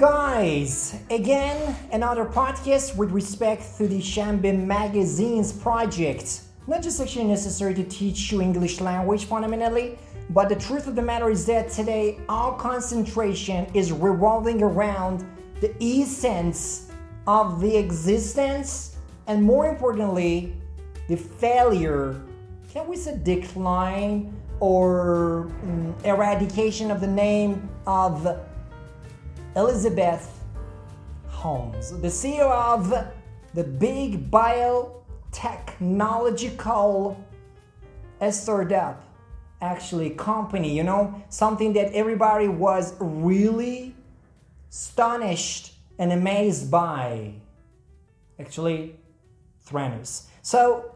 guys, again another podcast with respect to the Shambin Magazine's project. Not just actually necessary to teach you English language fundamentally, but the truth of the matter is that today our concentration is revolving around the essence of the existence and more importantly, the failure, can we say decline or mm, eradication of the name of Elizabeth Holmes, the CEO of the big biotechnological startup actually company, you know, something that everybody was really astonished and amazed by. Actually, Theranos. So,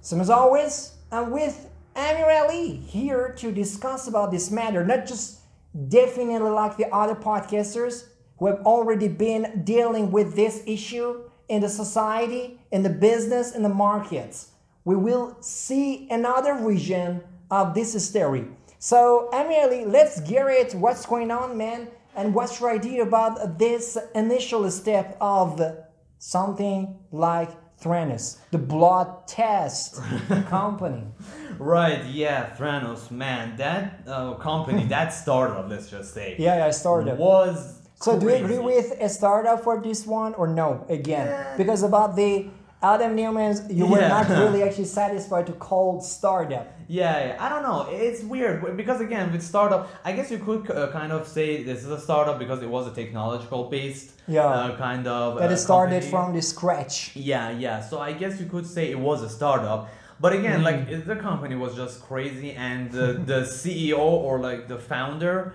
same as always, I'm with Amir Ali here to discuss about this matter, not just definitely like the other podcasters who have already been dealing with this issue in the society, in the business, in the markets. We will see another vision of this story. So, Amir let's get it. What's going on, man? And what's your idea about this initial step of something like Theranos, the blood test company? Right, yeah, Theranos, man, that uh, company, that startup, let's just say, Yeah, yeah, startup. was. So do you agree with a startup for this one or no? Again, because about the Adam Neumann's, you were Yeah. not really actually satisfied to call startup. Yeah, yeah, I don't know. It's weird because again, with startup, I guess you could uh, kind of say this is a startup because it was a technological based, Yeah. uh, kind of. That uh, it started company. from the scratch. Yeah, yeah. So I guess you could say it was a startup. But again, Mm. like the company was just crazy, and the, the CEO or like the founder,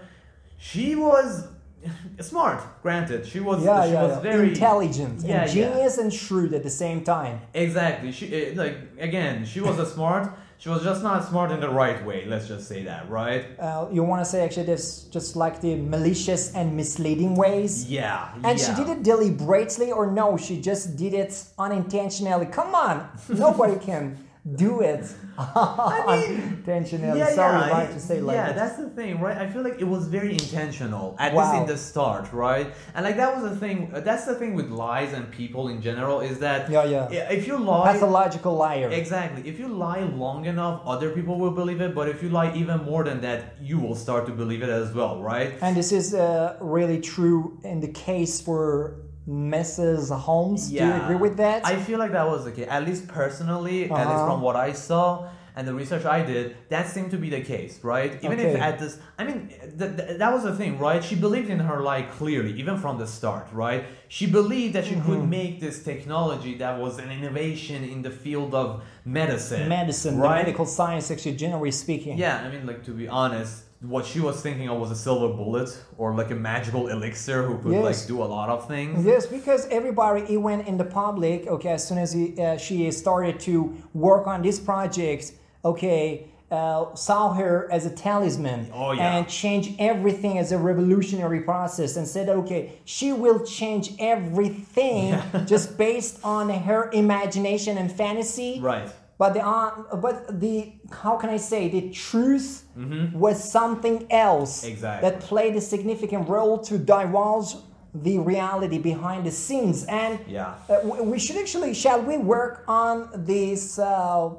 she was smart. Granted, she was Yeah, she yeah, was yeah. very intelligent, Yeah, and genius and shrewd at the same time. Exactly. She eh, like again, she was a smart. She was just not smart in the right way. Let's just say that, right? Uh, you want to say actually this just like the malicious and misleading ways. Yeah. And she did it deliberately or no, she just did it unintentionally. Come on, nobody can do it unintentionally. Sorry, I- like to say like yeah, that. that's the thing, right? I feel like it was very intentional, at Wow. least in the start, right? And like that was the thing. uh, That's the thing with lies and people in general is that Yeah, yeah. i- if you lie, Pathological liar. exactly, if you lie long enough, other people will believe it. But if you lie even more than that, you will start to believe it as well, right? And this is uh, really true in the case for Mrs. Holmes. Do you agree with that? I feel like that was the case. At least personally, at least Uh-huh. from what I saw and the research I did, that seemed to be the case, right? Even if at this, I mean, th- th- that was the thing, right? She believed in her lie clearly, even from the start, right? She believed that she could Mm-hmm. make this technology that was an innovation in the field of medicine. Medicine, right? medical science, actually, generally speaking. Yeah, I mean, like to be honest, what she was thinking of was a silver bullet or like a magical elixir who could Yes. like do a lot of things. Yes, because everybody, even in the public, okay, as soon as he, uh, she started to work on this project, okay, uh, saw her as a talisman Oh, yeah. and change everything as a revolutionary process and said, okay, she will change everything just based on her imagination and fantasy. Right. But the uh, but the how can I say the truth was something else Mm-hmm. Exactly. that played a significant role to divulge the reality behind the scenes. And Yeah. uh, we should actually shall we work on this uh,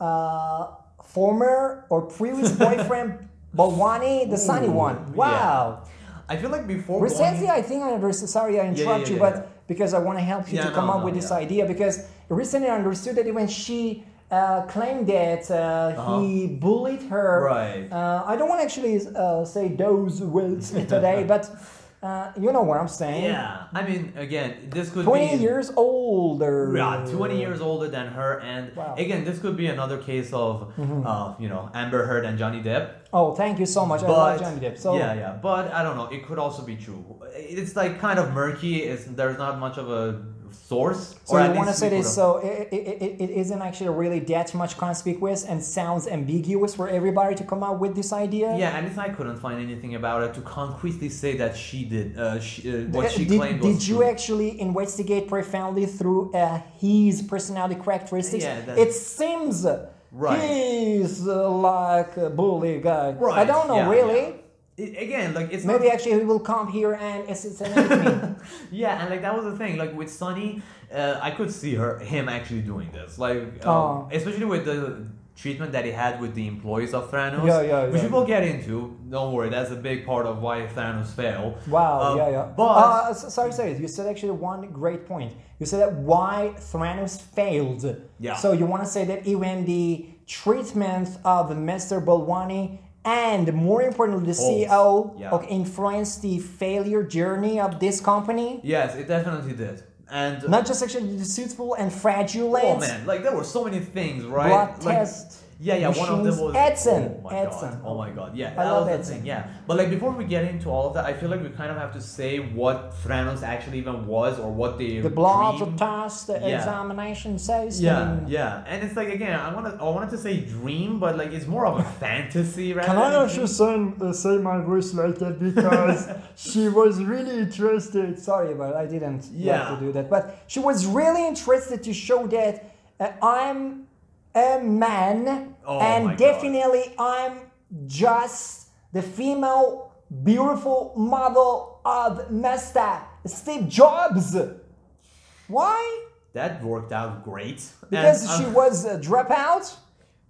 uh, former or previous boyfriend Balwani, the sunny one. Wow. I feel like before Recently, going- I think I. Sorry, I interrupt yeah, you, yeah, but because I want to help you Yeah, to come no, up no, with this idea. Because recently, I understood that when she uh, claimed that uh, he bullied her. Uh-huh. Right. Uh, I don't want to actually uh, say those words today, but uh, you know what I'm saying. Yeah, I mean, again, this could Twenty be years older. Yeah, 20 years older than her, and Wow. again, this could be another case of, uh, you know, Amber Heard and Johnny Depp. Oh, thank you so much. I love Johnny Depp. So yeah, yeah, but I don't know. It could also be true. It's like kind of murky. It's there's not much of a source. So or you want to say this? So it, it, it, it isn't actually really that much conspicuous and sounds ambiguous for everybody to come up with this idea. Yeah, at least I couldn't find anything about it to concretely say that she did. Uh, she, uh, what Uh, she did, claimed did you true. actually investigate profoundly through uh, his personality characteristics? Yeah, that's- it seems Right. he's uh, like a bully guy. I don't know yeah, really. yeah. Again, like it's Maybe not, actually he will come here and assassinate me. yeah, and like that was the thing. Like with Sunny, uh, I could see her him actually doing this. Like um, Oh. especially with the treatment that he had with the employees of Theranos. Yeah, yeah, Which yeah. we will get into. Don't worry, that's a big part of why Theranos failed. Wow, Um, yeah, yeah. But uh, sorry, sorry. You said actually one great point. You said that why Theranos failed. Yeah. So you want to say that even the treatment of Mr. Balwani and more importantly the CEO yeah. okay, influenced the failure journey of this company. yes, it definitely did. And Not just actually deceitful and fraudulent. oh man, like there were so many things, right? Blood like, test. Yeah, yeah. One of them was Edison. Oh my Edison. god. Oh my god. Yeah, I that love was Edison. the thing. Yeah, but like before we get into all of that, I feel like we kind of have to say what Theranos actually even was or what they The blood dreamed. test the Yeah. examination says. Yeah, yeah, and it's like again, I wanted, I wanted to say dream, but like it's more of a fantasy rather. Can I than a also dream. say, uh, say my voice like that because she was really interested. Sorry, but I didn't Yeah. like to do that. But she was really interested to show that uh, I'm a man, Oh and definitely I'm just the female, beautiful model of Mr. Steve Jobs. Why? That worked out great. Because And, she um, was a dropout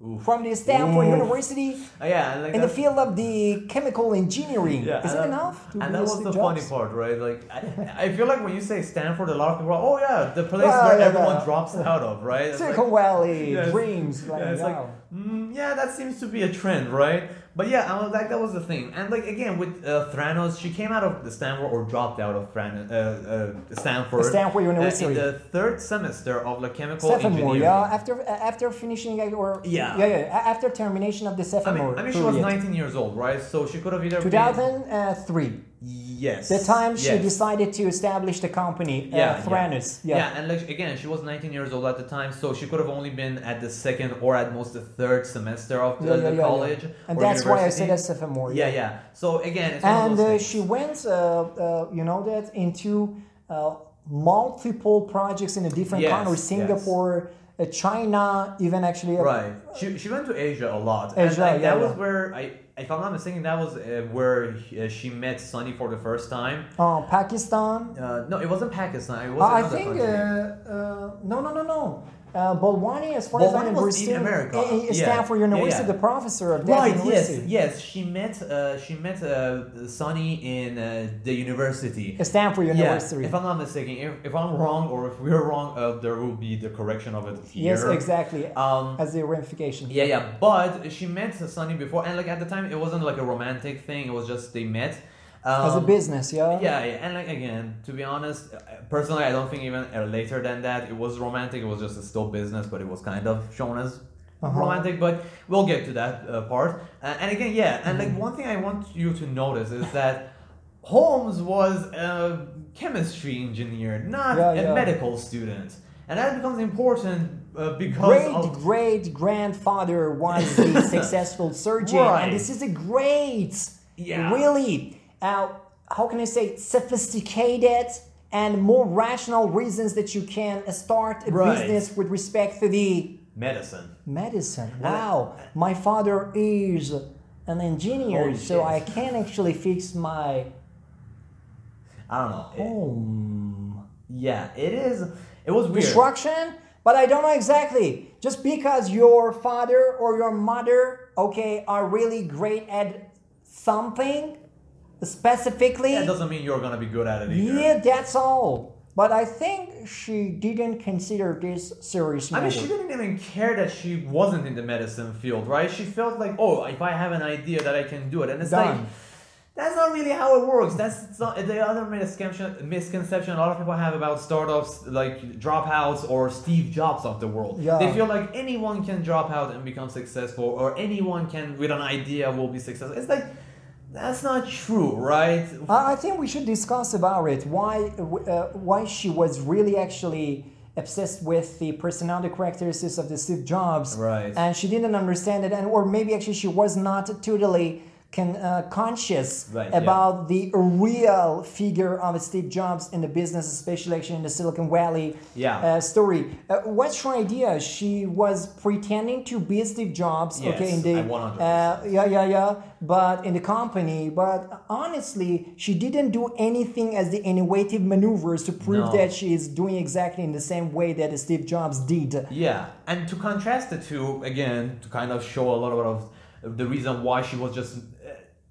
Oof. from the Stanford Oof. University uh, yeah, like in the field of the chemical engineering. Yeah, Is it that- enough? to And that was the Jobs? funny part, right? Like, I, I feel like when you say Stanford, a lot of people are, oh yeah, the place Well, where yeah, everyone yeah. drops out of, right? It's like- Silicon Valley it's- dreams. Like, yeah, it's like, mm, yeah, that seems to be a trend, right? But yeah, I was like, that was the thing. And like again with uh, Theranos, she came out of the Stanford or dropped out of Thran- uh, uh, Stanford. Stanford uh, University. in the third semester of like chemical Sophomore, engineering. yeah. After after finishing or Yeah. yeah, yeah. After termination of the I sophomore mean, I mean, she was 19 years old, right? So she could have either been 2003. Yes, The time she yes. decided to establish the company, Yeah, uh, Theranos. Yeah. Yeah. and like again, she was 19 years old at the time, so she could have only been at the second or at most the third semester of the, Yeah, yeah, the yeah, yeah. college. And or that's why I university. said sophomore. Yeah, yeah. So again, it's And uh, she went, uh, uh, you know, that into uh, multiple projects in a different Yes, countries, yes. Singapore, uh, China, even actually. Right. She, she went to Asia a lot. and Asia, like, yeah, that was yeah. where I, if I'm not mistaken, that was uh, where uh, she met Sunny for the first time. Uh, Pakistan. Uh, no, it wasn't Pakistan. It was Uh, I think uh, uh, no, no, no, no. Uh, Balwani, as far as I Balwani know, was in America. in Yeah. Stanford Yeah, University, yeah. the professor of that Right. Yes. university. Yes. She met. Uh, she met uh, Sunny in uh, the university. Stanford University. Yeah, if I'm not mistaken, if, if I'm wrong or if we're wrong, uh, there will be the correction of it here. yes, exactly. Um, as the ramification. yeah, yeah, but she met Sunny before, and like at the time, it wasn't like a romantic thing. It was just they met. Um, As a business, yeah. Yeah, yeah, and like again, to be honest, uh, personally, I don't think even uh, later than that it was romantic. It was just a still business, but it was kind of shown as Uh-huh. romantic. But we'll get to that uh, part. Uh, and again, yeah, and Mm-hmm. like one thing I want you to notice is that Holmes was a chemistry engineer, not Yeah, a yeah. medical student, and that becomes important uh, because Great great grandfather was a successful surgeon, Right. and this is a great, Yeah. really, uh, how can I say, sophisticated and more rational reasons that you can start a Right. business with respect to the medicine. medicine. Wow, my father is an engineer, Holy so. I can actually fix my I don't know. It- yeah, it is. It was weird. destruction but i don't know exactly just because your father or your mother okay are really great at something specifically That doesn't mean you're gonna be good at it either. yeah that's all but i think she didn't consider this serious I mean, matter. she didn't even care that she wasn't in the medicine field, right? She felt like, oh, if I have an idea that I can do it, and it's like that's not really how it works. That's not the other misconception, misconception a lot of people have about startups, like dropouts or Steve Jobs of the world. Yeah. They feel like anyone can drop out and become successful, or anyone can with an idea will be successful. It's like that's not true, right? I I think we should discuss about it. Why, uh, why she was really actually obsessed with the personality characteristics of the Steve Jobs, Right. And she didn't understand it, and or maybe actually she was not totally con, uh, conscious Right, yeah. about the real figure of Steve Jobs in the business, especially actually in the Silicon Valley Yeah. uh, story. Uh, what's her idea? She was pretending to be Steve Jobs, Yes, okay, in the uh, yeah, yeah, yeah, but in the company. But honestly, she didn't do anything as the innovative maneuvers to prove No. that she is doing exactly in the same way that Steve Jobs did. Yeah, and to contrast the two, again, to kind of show a little bit of the reason why she was just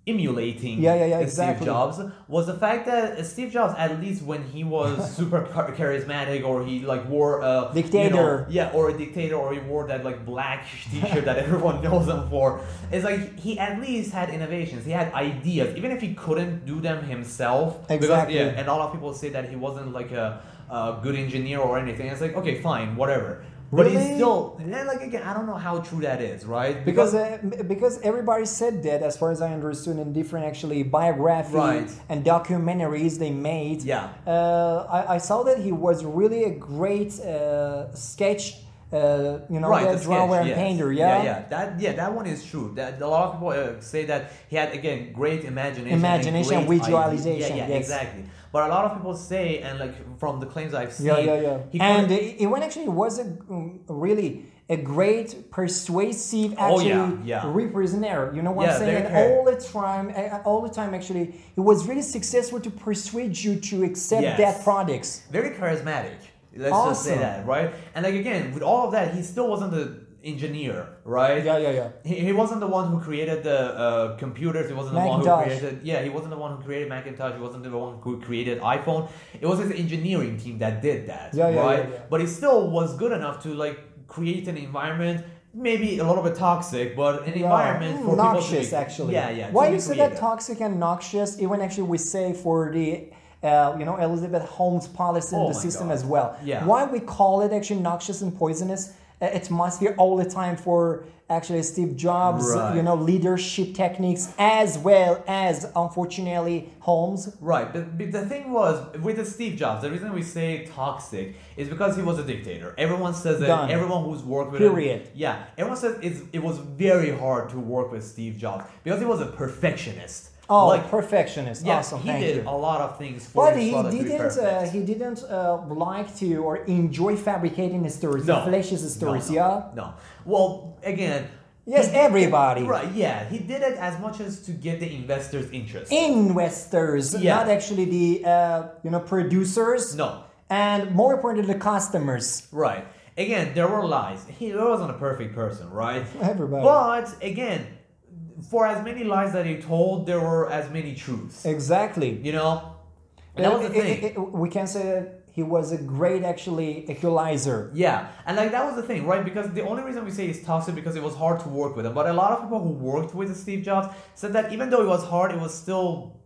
emulating Yeah, yeah, yeah, Steve. Jobs was the fact that Steve Jobs, at least when he was super charismatic or he like wore a you Dictator. know, yeah, or a dictator, or he wore that like black T-shirt that everyone knows him for. It's like he at least had innovations. He had ideas, even if he couldn't do them himself. because- Exactly. yeah, and a lot of people say that he wasn't like a, a good engineer or anything. It's like okay, fine, whatever. But Really? he's still like again. I don't know how true that is, right? Because uh, because everybody said that, as far as I understood, in different actually biography Right. and documentaries they made. Yeah. Uh, I, I saw that he was really a great uh, sketch. Uh, you know, right, the drawer sketch, and yes. painter. Yeah. yeah, yeah. That yeah, that one is true. That a lot of people uh, say that he had again great imagination, Imagination and great visualization, idea. Yeah, yeah, yes. exactly. But a lot of people say, and like from the claims I've seen, Yeah, yeah, yeah. he and it, it went actually was a um, really a great persuasive Oh, actually yeah, yeah. representative. You know what Yeah, I'm saying? And all the time, all the time actually, he was really successful to persuade you to accept Yes. that products. very charismatic. Let's just say that, right? And like again, with all of that, he still wasn't the engineer, right? Yeah, yeah, yeah. He, he wasn't the one who created the uh, computers. He wasn't the one who Macintosh. created. Yeah, he wasn't the one who created Macintosh. He wasn't the one who created iPhone. It was his engineering team that did that, Yeah, yeah, right? yeah, yeah. But he still was good enough to like create an environment, maybe a little bit toxic, but an environment Mm, for noxious people to be, actually. Yeah, yeah. Why you say that toxic and noxious? Even actually we say for the uh, you know Elizabeth Holmes policy in Oh the system God. as well. Yeah. Why we call it actually noxious and poisonous? It must be all the time for actually Steve Jobs, Right. you know, leadership techniques as well as unfortunately Holmes. Right, but, the thing was with the Steve Jobs, the reason we say toxic is because he was a dictator. Everyone says that. Done. Everyone who's worked with Period. him, yeah, everyone says it's, it was very hard to work with Steve Jobs because he was a perfectionist. Oh, like perfectionist. yeah, awesome. he Thank did you. a lot of things for But his he product to be didn't. Uh, he didn't uh, like to or enjoy fabricating the stories, no, the fallacious stories. no, no, yeah. No. Well, again. Yes, he- everybody. Right. Yeah, he did it as much as to get the investors' interest. investors, Yeah. not actually the uh, you know producers. no. And more importantly, the customers. Right. Again, there were lies. He wasn't a perfect person, right? Everybody. But again, for as many lies that he told, there were as many truths. Exactly. You know? And that was the thing. it- it- we can say that he was a great actually equalizer. yeah, and like that was the thing, right? Because the only reason we say he's toxic because it was hard to work with him. But a lot of people who worked with Steve Jobs said that even though it was hard, it was still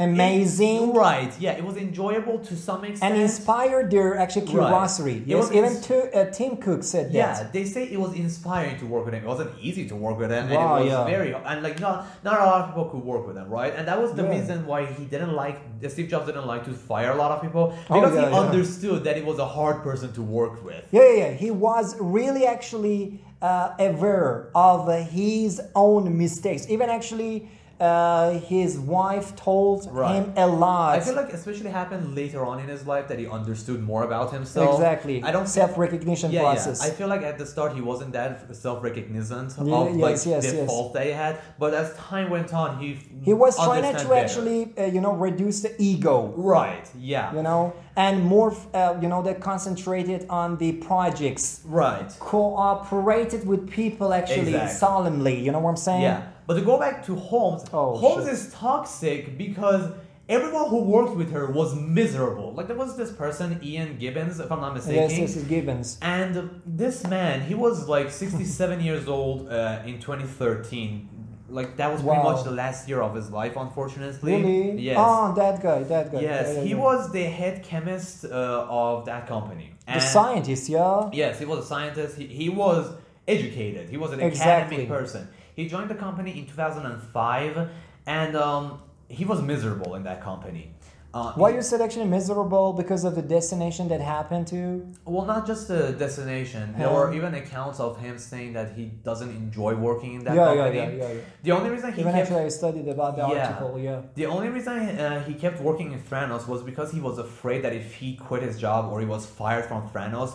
Amazing. right? Yeah, it was enjoyable to some extent. And inspired their actually Right. curiosity. It Yes, was even ins- to, uh, Tim Cook said that. Yeah, they say it was inspiring to work with him. It wasn't easy to work with him, and Wow, it was yeah. very and like not not a lot of people could work with him, right? And that was the Yeah. reason why he didn't like Steve Jobs didn't like to fire a lot of people Oh, because yeah, he yeah. understood that it was a hard person to work with. Yeah, yeah, yeah. He was really actually uh, aware of his own mistakes. Even actually, uh, his wife told Right. him a lot. I feel like especially happened later on in his life that he understood more about himself. exactly. I don't self recognition yeah, process. yeah. I feel like at the start he wasn't that self-recognizant Yeah, of yes, like yes, the yes. fault that he had, but as time went on, he he was trying to better. actually, uh, you know, reduce the ego. right, yeah, You know, and more, uh, you know, they concentrated on the projects, right. cooperated with people actually Exactly. solemnly. You know what I'm saying? Yeah, but to go back to Holmes, Oh, Holmes shit. is toxic because everyone who worked with her was miserable. Like there was this person, Ian Gibbons, if I'm not mistaken. Yes, yes, Gibbons. And this man, he was like 67 years old uh, in 2013. Like that was pretty much the last year of his life, unfortunately. Really? Yes. Oh, that guy, that guy. yes, Yeah, he yeah. was the head chemist uh, of that company. the scientist, yeah. Yes, he was a scientist. He, he was educated. He was an Exactly. academic person. He joined the company in 2005, and um, he was miserable in that company. Uh, Why you said actually miserable because of the destination that happened to? Well, not just the destination. There Yeah. were even accounts of him saying that he doesn't enjoy working in that Yeah, yeah, company. yeah, yeah, yeah. The only reason he Even kept actually, I studied about the Yeah. article. Yeah. the only reason uh, he kept working in Theranos was because he was afraid that if he quit his job or he was fired from Theranos,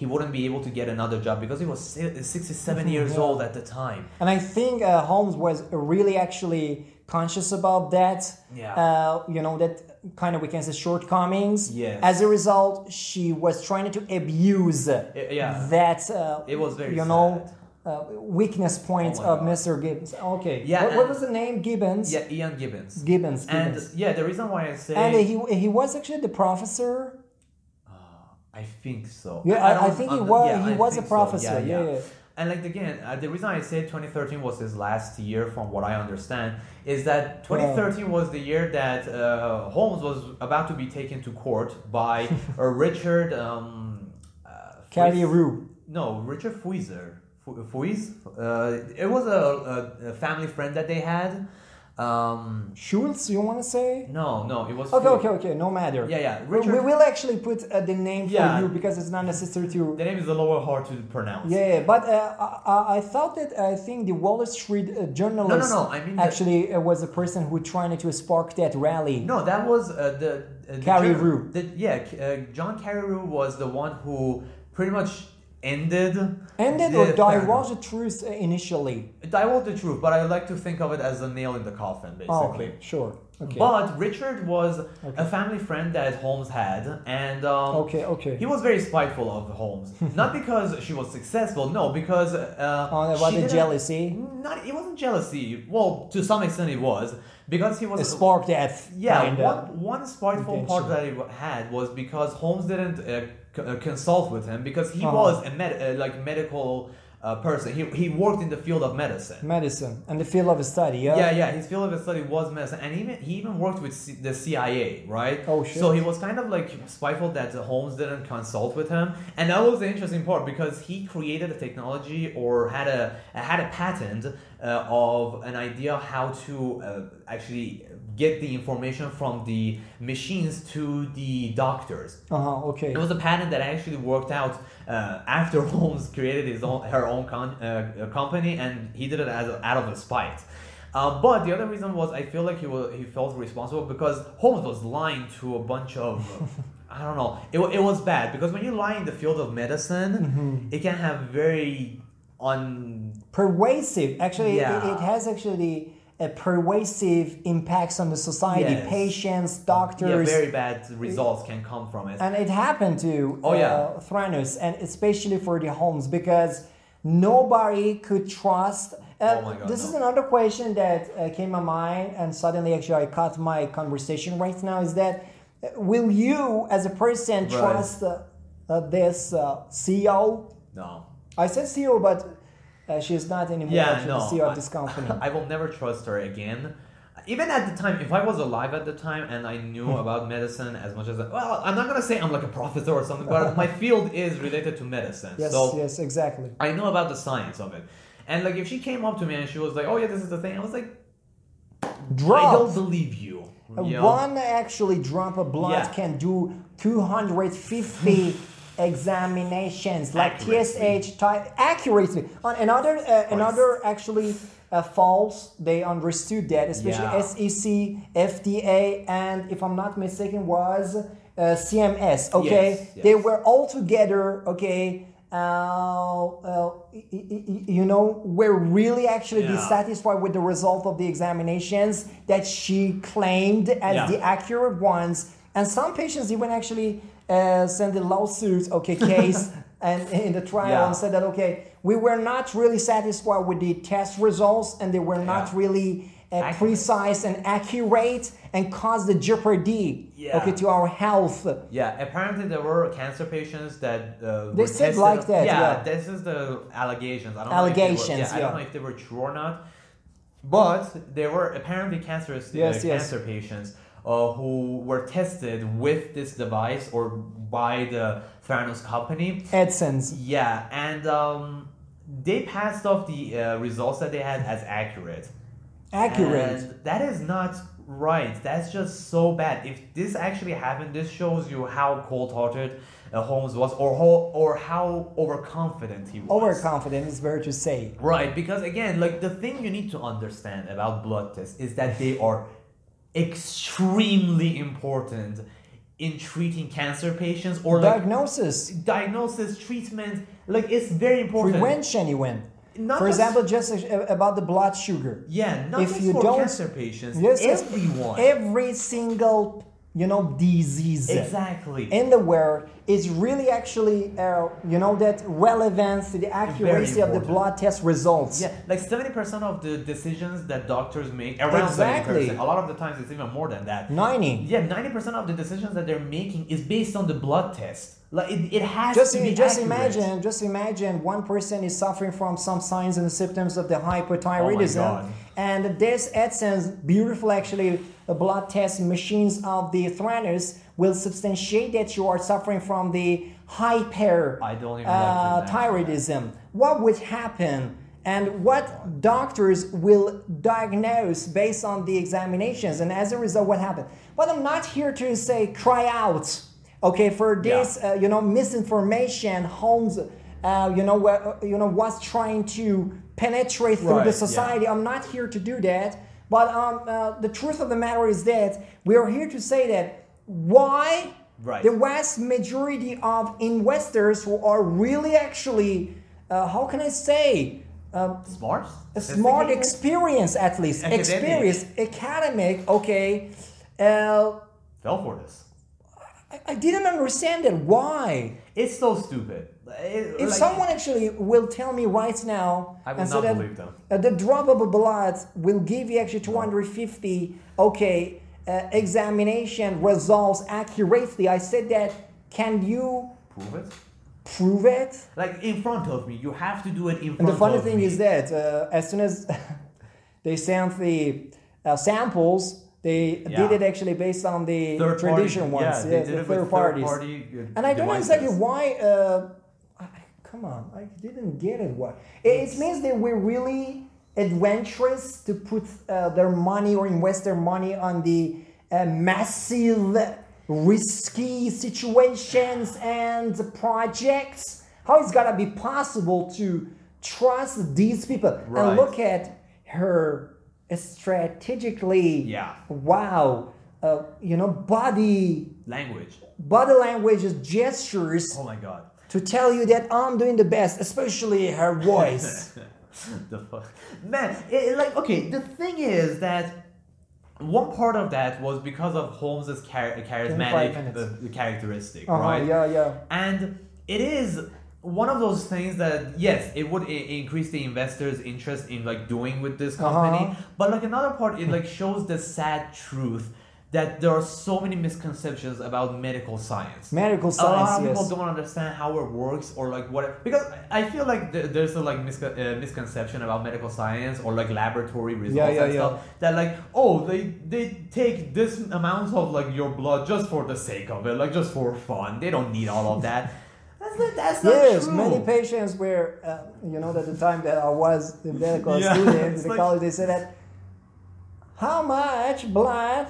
he wouldn't be able to get another job because he was 67 years Yeah. old at the time. And I think uh, Holmes was really actually conscious about that. Yeah. Uh, you know that kind of we can say shortcomings. Yes. As a result, she was trying to abuse yeah. that. Uh, It was very you know. Uh, weakness point Oh of God. Mr. Gibbons. Okay. Yeah, What, what was the name? Gibbons. Yeah, Ian Gibbons. Gibbons. And Gibbons. yeah, the reason why I say And, he he was actually the professor. I think so. Yeah, I- I think he under- wa- yeah, he was a think so. professor, yeah, yeah. And like again, uh, the reason I say 2013 was his last year, from what I understand, is that 2013 was the year that uh, Holmes was about to be taken to court by uh, Richard. Um, uh. No, Richard Fuizer. Fu- Fuisz. Uh, it was a, a, a family friend that they had. Um, Shultz, you want to say? no, no, it was. Okay, Fuisz. okay, okay. No matter. Yeah, yeah. We- Richard. We will actually put uh, the name for Yeah. you because it's not necessary to. The name is a little hard to pronounce. Yeah, yeah, but uh, I, I- thought that I think the Wall Street uh, journalist no, no. I mean actually uh, was the person who trying to spark that rally. No, that was uh, the, uh, the Carrie Rue. yeah, uh, John Carreyrou was the one who pretty much ended. Ended or Theranos. divulged the truth initially? Divulged the truth, but I like to think of it as a nail in the coffin, basically. Oh, okay, sure. Okay. But Richard was Okay. a family friend that Holmes had, and um, okay, okay. he was very spiteful of Holmes. Not because she was successful, no, because uh, Oh, the didn't- jealousy. Not, it wasn't jealousy. Well, to some extent, it was because he was A spark that. Yeah, one, one spiteful part that he had was because Holmes didn't uh, uh, consult with him because he Uh-huh. was a med- uh, like medical uh, person. He, he worked in the field of medicine. medicine and the field of study. Yeah. Yeah, yeah, his field of study was medicine, and even he even worked with C- the CIA, right? Oh, shit. So he was kind of like spiteful that Holmes didn't consult with him, and that was the interesting part because he created a technology or had a had a patent uh, of an idea how to uh, actually get the information from the machines to the doctors. Uh huh. Okay. It was a patent that actually worked out uh, after Holmes created his own her own con- uh, company, and he did it as out of a spite. Uh, but the other reason was I feel like he was he felt responsible because Holmes was lying to a bunch of I don't know it, it was bad because when you lie in the field of medicine Mm-hmm. it can have very un pervasive. Actually, it- Yeah. it, has actually a pervasive impacts on the society. Yes. Patients, yeah, doctors, very bad results can come from it. and it happened to Oh, yeah. uh, Theranos, and especially for the Holmes because nobody could trust. Uh, Oh my God, this no. is another question that uh, came to mind, and suddenly actually I cut my conversation right now. Is that uh, will you, as a person, Right. trust uh, uh, this uh, CEO? no. I said CEO, but uh, she's not anymore. Yeah, no. the CEO I- of this company. I will never trust her again. Even at the time, if I was alive at the time and I knew Hmm. about medicine as much as I, well, I'm not gonna say I'm like a professor or something, but my field is related to medicine, yes, so yes, exactly. I know about the science of it. And like, if she came up to me and she was like, "Oh yeah, this is the thing," I was like, Drop. "I don't believe you." Uh, you know? One actually drop of blood Yeah. can do 250 examinations, like Accurately. TSH type accurately. On another, uh, another actually uh, false. They understood that, especially Yeah. SEC, FDA, and if I'm not mistaken, was uh, CMS. Okay, Yes, yes. they were all together. Okay. Uh, you know, we're really actually Yeah. dissatisfied with the result of the examinations that she claimed as Yeah. the accurate ones. And some patients even actually uh, sent a lawsuit, okay, case and in the trial Yeah. and said that okay, we were not really satisfied with the test results and they were not Yeah. really uh, precise and accurate and caused the jeopardy Yeah. okay to our health. Yeah, apparently there were cancer patients that uh, They were said tested- like that, Yeah, this is the allegations. I don't Allegations, Know if they were, yeah, I don't know if they were true or not, but there were apparently cancerous uh, Yes, yes. cancer patients uh, who were tested with this device or by the Theranos company. Edison's. Yeah, and um, they passed off the uh, results that they had as accurate. Accurate. And that is not Right, that's just so bad. If this actually happened, this shows you how cold-hearted uh, Holmes was, or how, or how overconfident he was. Overconfident is better to say. Right, because again, like the thing you need to understand about blood tests is that they are extremely important in treating cancer patients or like Diagnosis, diagnosis, treatment. Like it's very important. prevention, even. Not For example, just uh, about the blood sugar. Yeah, not If you for don't- cancer patients. Yes. everyone. Every single, you know, disease exactly. in the world is really actually, uh, you know, that relevance to the accuracy of the blood test results. Yeah, like seventy percent of the decisions that doctors make, around Exactly. percent. A lot of the times, it's even more than that. 90. Yeah, ninety percent of the decisions that they're making is based on the blood test. Like it, it has Just, to be just accurate. imagine, just imagine one person is suffering from some signs and symptoms of the hypothyroidism, God. and this Edison's beautiful, actually, uh, blood test machines of the Theranos will substantiate that you are suffering from the hyper I don't even uh, like to imagine thyroidism. What would happen? And what doctors will diagnose based on the examinations, and as a result, what happened? But I'm not here to say cry out, okay, for this, Yeah. uh, you know, misinformation. Holmes, uh, you know, you know, was trying to penetrate through Right, the yeah. society. I'm not here to do that. But um, uh, the truth of the matter is that we are here to say that why Right. the vast majority of investors who are really actually, uh, how can I say, uh, smart. a smart experience at least, Academic. experience, academic, okay. Uh, fell for this. I, I didn't understand it. Why? It's so stupid. It- If like- someone actually will tell me right now, I will not that, believe them. uh, the drop of a blood will give you actually 250, okay, uh, examination results accurately. I said that. Can you prove it, prove it? like in front of me, you have to do it in front of me. And the funny thing me. is that uh, as soon as they sent the uh, samples, they Yeah. did it actually based on the third tradition party, ones, Yeah, yes, the third parties. Third party uh, And I don't know exactly why. Uh, I- come on, I didn't get it. Why? It, it means they were really adventurous to put uh, their money or invest their money on the uh, massive, risky situations and projects. How it's gotta be possible to trust these people Right. and look at her strategically. Yeah. Wow. Uh, you know, body Language. body language is gestures Oh my god. to tell you that I'm doing the best, especially her voice. the fuck, man! It, like, okay, the thing is that one part of that was because of Holmes's char- charismatic uh, characteristic, Uh-huh, right? Yeah, yeah. And it is one of those things that yes, it would I- increase the investors' interest in like doing with this company. Uh-huh. But like another part, it like shows the sad truth that there are so many misconceptions about medical science. Medical science a lot of people yes. don't understand how it works or like what because I feel like th- there's a like misco- uh, misconception about medical science or like laboratory results yeah, and yeah. stuff that like oh they they take this amount of like your blood just for the sake of it like just for fun they don't need all of that that's not that's not Yes, true many patients were, uh, you know, at the time that I was a medical Yeah, student in the like- college, they said that, how much blood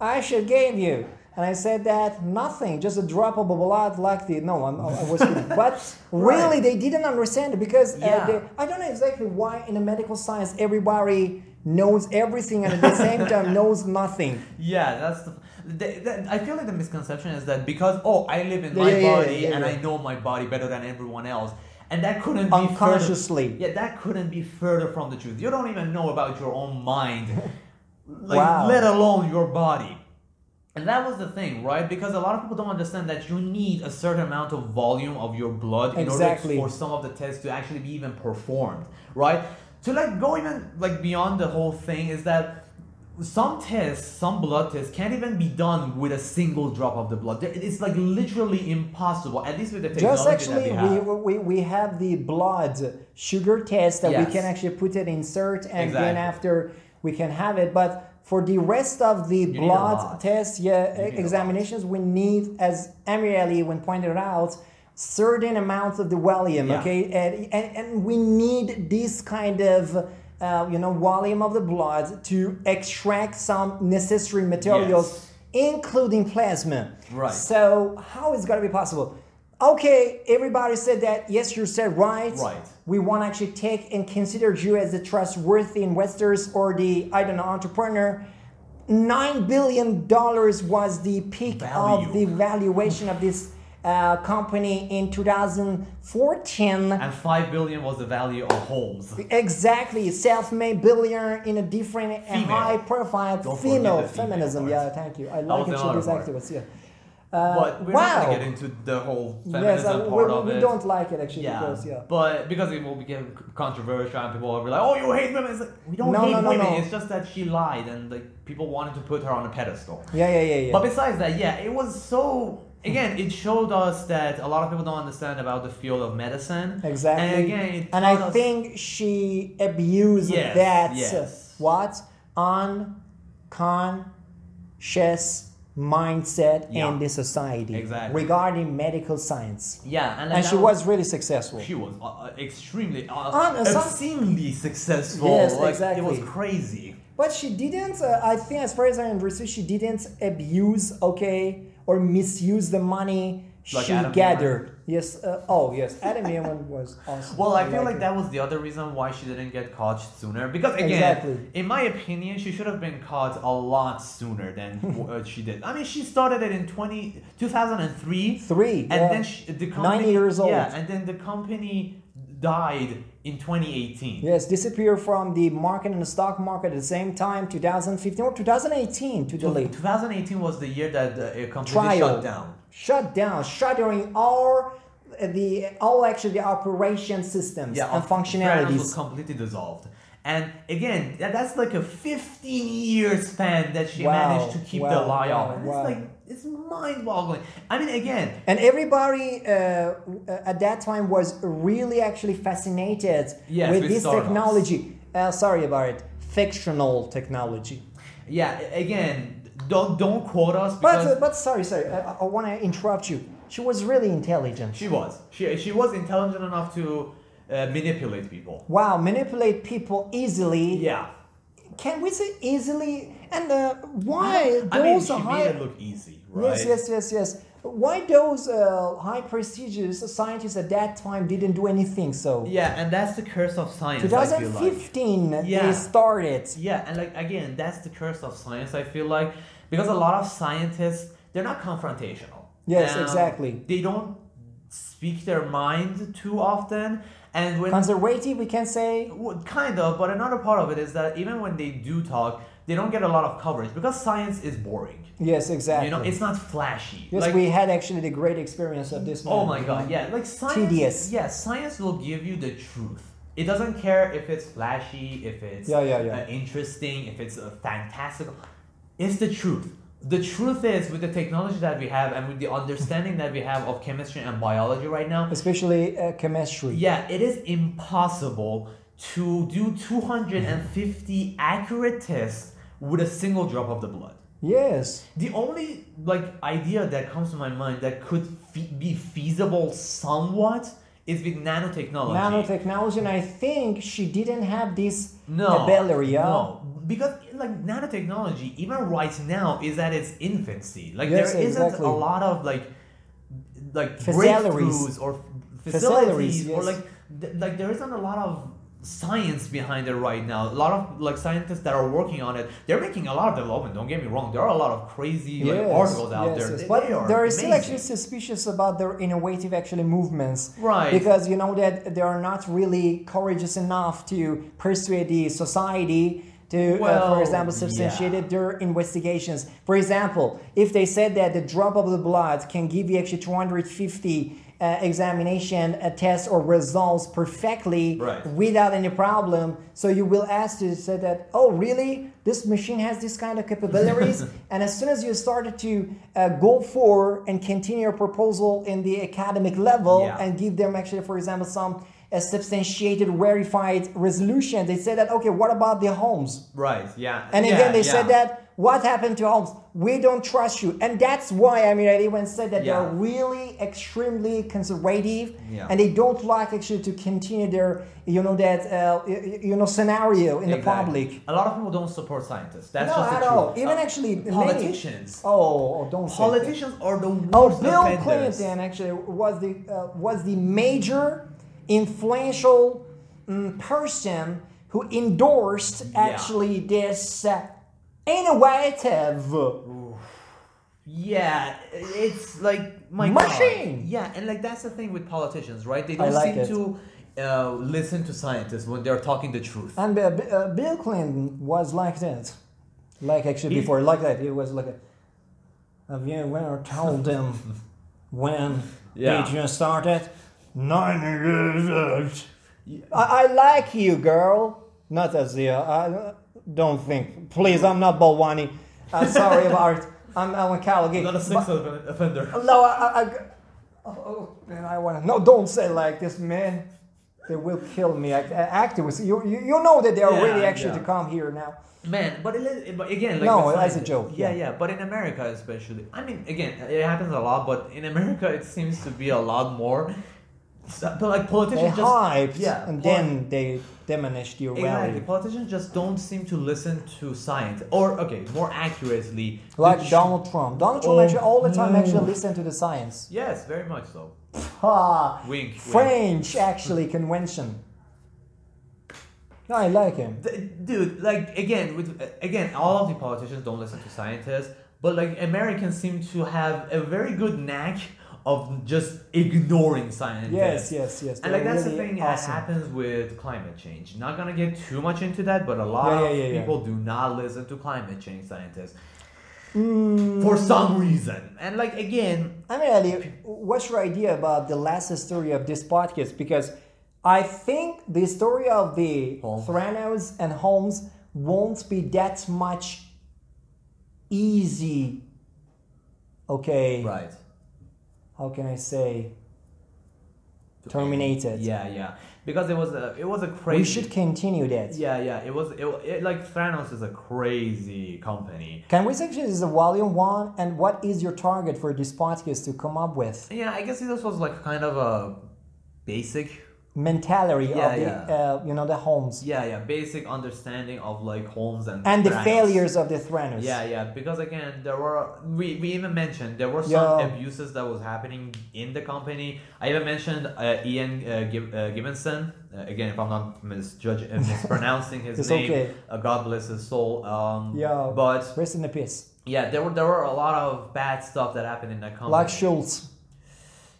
I should give you? And I said that nothing, just a drop of blood like the, no, I'm, I was kidding. But really, they didn't understand it because uh, they, I don't know exactly why in the medical science everybody knows everything and at the same time knows nothing. yeah that's the I feel like the misconception is that because oh I live in my yeah, yeah, body yeah, and. I know my body better than everyone else and that couldn't be Unconsciously. further, yeah that couldn't be further from the truth you don't even know about your own mind like Wow. let alone your body and that was the thing right because a lot of people don't understand that you need a certain amount of volume of your blood in Exactly. order for some of the tests to actually be even performed right to like go even like beyond the whole thing is that some tests, some blood tests, can't even be done with a single drop of the blood. It's like literally impossible, at least with the technology Just actually, that we we, have. we, we have the blood sugar test that we can actually put it insert and then after we can have it. But for the rest of the a blood tests, yeah, examinations, we need, as Amir Ali when pointed out, certain amounts of the volume, Yeah. okay? And, and, and we need this kind of uh, you know, volume of the blood to extract some necessary materials, Yes. including plasma. Right. So how is it gonna be possible? Okay, everybody said that. Yes, you said right. Right. We want to actually take and consider you as the trustworthy investors or the I don't know entrepreneur. Nine billion dollars was the peak Value. of the valuation of this uh, company in 2014. And five billion was the value of Holmes. Exactly, self-made billionaire in a different and high-profile Don't female feminism. Yeah, thank you. I like it. She was activist. Yeah. but we're wow. not gonna get into the whole Yes, feminism uh, part we, of we it. don't like it actually yeah. because yeah. but because it will become controversial and people will be like, "Oh, you hate women." It's like, we don't No, hate no, no, women. It's just that she lied and like people wanted to put her on a pedestal. Yeah, yeah, yeah, yeah. But besides that, yeah, it was so. Again, it showed us that a lot of people don't understand about the field of medicine. Exactly. And again, it and I us- think she abused Yes, that yes. what unconscious mindset Yeah. in the society Exactly. regarding medical science. Yeah, and, And she was really successful. She was uh, uh, extremely, uh, some- successful. Yes, like, exactly. It was crazy. But she didn't, uh, I think, as far as I understood, she didn't abuse, okay, or misuse the money Like she Adam gathered. Yes. Uh, oh, yes. Adam Neumann was awesome. Well, I feel like like that was the other reason why she didn't get caught sooner. Because again, Exactly. in my opinion, she should have been caught a lot sooner than uh, she did. I mean, she started it in 20, 2003. Three, And yeah. then she, the company... Nine years old. Yeah, and then the company died in 2018. Yes, disappear from the market and the stock market at the same time, 2015 or 2018 to delete. 2018 was the year that the uh, company shut down. Shut down, shuttering all uh, the all actually the operation systems and Theranos was functionalities. completely dissolved. And again, that, that's like a 15 year span that she Wow, managed to keep the wow, lie wow, off. And wow. it's like, it's mind boggling. I mean, again, And everybody uh, at that time was really actually fascinated Yes, with with this startups. technology. Uh, sorry about it, fictional technology. yeah, again, don't don't quote us But because uh, but sorry, sorry, I, I want to interrupt you. She was really intelligent. she was. She, she was intelligent enough to uh, manipulate people. Wow, manipulate people easily. Yeah. Can we say easily? And uh, why I mean, those she high? made it look easy, right? Yes, yes, yes, yes. Why those uh, high prestigious scientists at that time didn't do anything? So Yeah, and that's the curse of science, I feel like. 2015 Yeah. they started. Yeah, and like again, that's the curse of science. I feel like because a lot of scientists they're not confrontational. Yes, Um, exactly. They don't speak their mind too often, and when Conservative, we can say. kind of, but another part of it is that even when they do talk, they don't get a lot of coverage because science is boring. Yes, exactly. You know, it's not flashy. yes, like, we had actually the great experience of this. Oh my god, yeah, like science. Tedious. Yeah, science will give you the truth. It doesn't care if it's flashy, if it's Yeah, yeah, yeah. Uh, interesting, if it's uh, fantastical. It's the truth. The truth is, with the technology that we have and with the understanding that we have of chemistry and biology right now, Especially uh, chemistry. yeah, it is impossible to do 250 accurate tests with a single drop of the blood. Yes. The only like idea that comes to my mind that could fe- be feasible somewhat is with nanotechnology. Nanotechnology, and I think she didn't have this no. No, because like nanotechnology, even right now, is at its infancy. Like Yes, there isn't exactly. a lot of like like Facilities. breakthroughs or Facilities, facilities or like th- like there isn't a lot of science behind it right now. A lot of like scientists that are working on it, they're making a lot of development. Don't get me wrong. There are a lot of crazy like, articles out yes, there. yes. They- But they are they're still actually suspicious about their innovative actually movements. Right. Because you know that they are not really courageous enough to persuade the society to, uh, for example, substantiate yeah. their investigations. For example, if they said that the drop of the blood can give you actually 250 uh, examination uh, tests or results perfectly Right. without any problem. So you will ask to say that, oh, really? This machine has this kind of capabilities? and as soon as you started to uh, go for and continue your proposal in the academic level Yeah. and give them actually, for example, some uh, substantiated, verified resolution, they said that, okay, what about the Holmes? Right. Yeah. And yeah, again, they yeah. said that, what happened to Holmes? We don't trust you. And that's why I mean I even said that Yeah. they're really extremely conservative Yeah. and they don't like actually to continue their you know that uh, you know scenario in the public. A lot of people don't support scientists. That's no, just the at truth. all. Even Uh, actually politicians. oh, oh, don't. Politicians are the worst Oh, Bill offenders. Clinton actually was the uh, was the major influential mm, person who endorsed actually this uh, innovative. Yeah, it's like my Machine! God. Yeah, and like that's the thing with politicians, right? They don't like seem it. to uh, listen to scientists when they're talking the truth. And uh, uh, Bill Clinton was like that, like actually He- before, like that. He was like, a, have you ever told them when Yeah. they just started? Nine years old. I, I like you, girl. Not as the. Uh, don't think. Please, I'm not Balwani. I'm sorry about it. I'm Alan Callaghan. Not a sex offender. No, I, I, I oh, oh, man, I want to. No, don't say like this, man. They will kill me. Act- uh, Activists, you, you, you know that they are Yeah, really actually yeah. to come here now. Man, but, it, but again, like No, that's a joke, Yeah, yeah. yeah, but in America especially, I mean, again, it happens a lot, but in America it seems to be a lot more. So, but like They politicians just hyped, yeah, and poli- then they diminished your Exactly. value. Politicians just don't seem to listen to science, or okay, more accurately, Like Donald Trump. Donald Trump Oh, actually all the time actually listen to the science. Yes, very much so. Ha! Wink. wink. French actually convention. No, I like him. Dude like again with again all of the politicians don't listen to scientists but like americans seem to have a very good knack of just ignoring scientists Yes, yes, yes. and like that's really the thing awesome. that happens with climate change not gonna get too much into that but a lot Yeah, yeah, of yeah, yeah. people do not listen to climate change scientists Mm. for some reason and like again I mean, Ali, what's your idea about the last story of this podcast? Because I think the story of the Holmes. Theranos and Holmes won't be that much easy. Okay, right how can I say? Terminated. yeah yeah because it was a it was a crazy We should continue that. yeah yeah it was it, it like Theranos is a crazy company Can we say this is a volume one? And what is your target for this podcast to come up with? Yeah, I guess this was like kind of a basic. Mentality Yeah, of the, yeah. uh, you know, the Holmes Yeah, yeah, basic understanding of like Holmes and and the failures of the Theranos. Yeah, yeah, because again, there were we, we even mentioned there were some abuses that was happening in the company. I even mentioned uh, Ian uh, Gib- uh, Gibbonson. Uh, again, if I'm not misjudge- uh, mispronouncing his name, okay. uh, God bless his soul. Um, Yeah. but Rest in the peace. yeah, there were there were a lot of bad stuff that happened in that company. Like Shultz.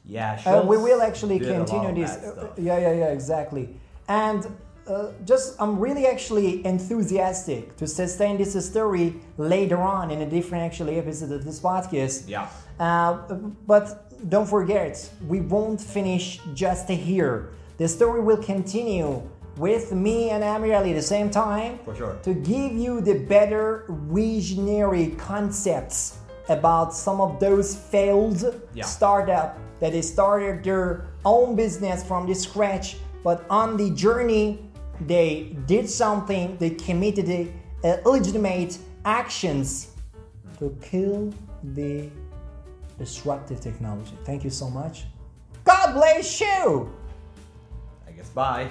Yeah, Uh, we will actually did a lot continue this. Uh, yeah, yeah, yeah, exactly. And uh, just, I'm really actually enthusiastic to sustain this story later on in a different actually episode of this podcast. Yeah. Uh, but don't forget, we won't finish just here. The story will continue with me and Amir at the same time For sure. to give you the better visionary concepts about some of those failed Yeah. startup that they started their own business from the scratch but on the journey they did something they committed uh, legitimate actions to kill the disruptive technology thank you so much god bless you I guess bye.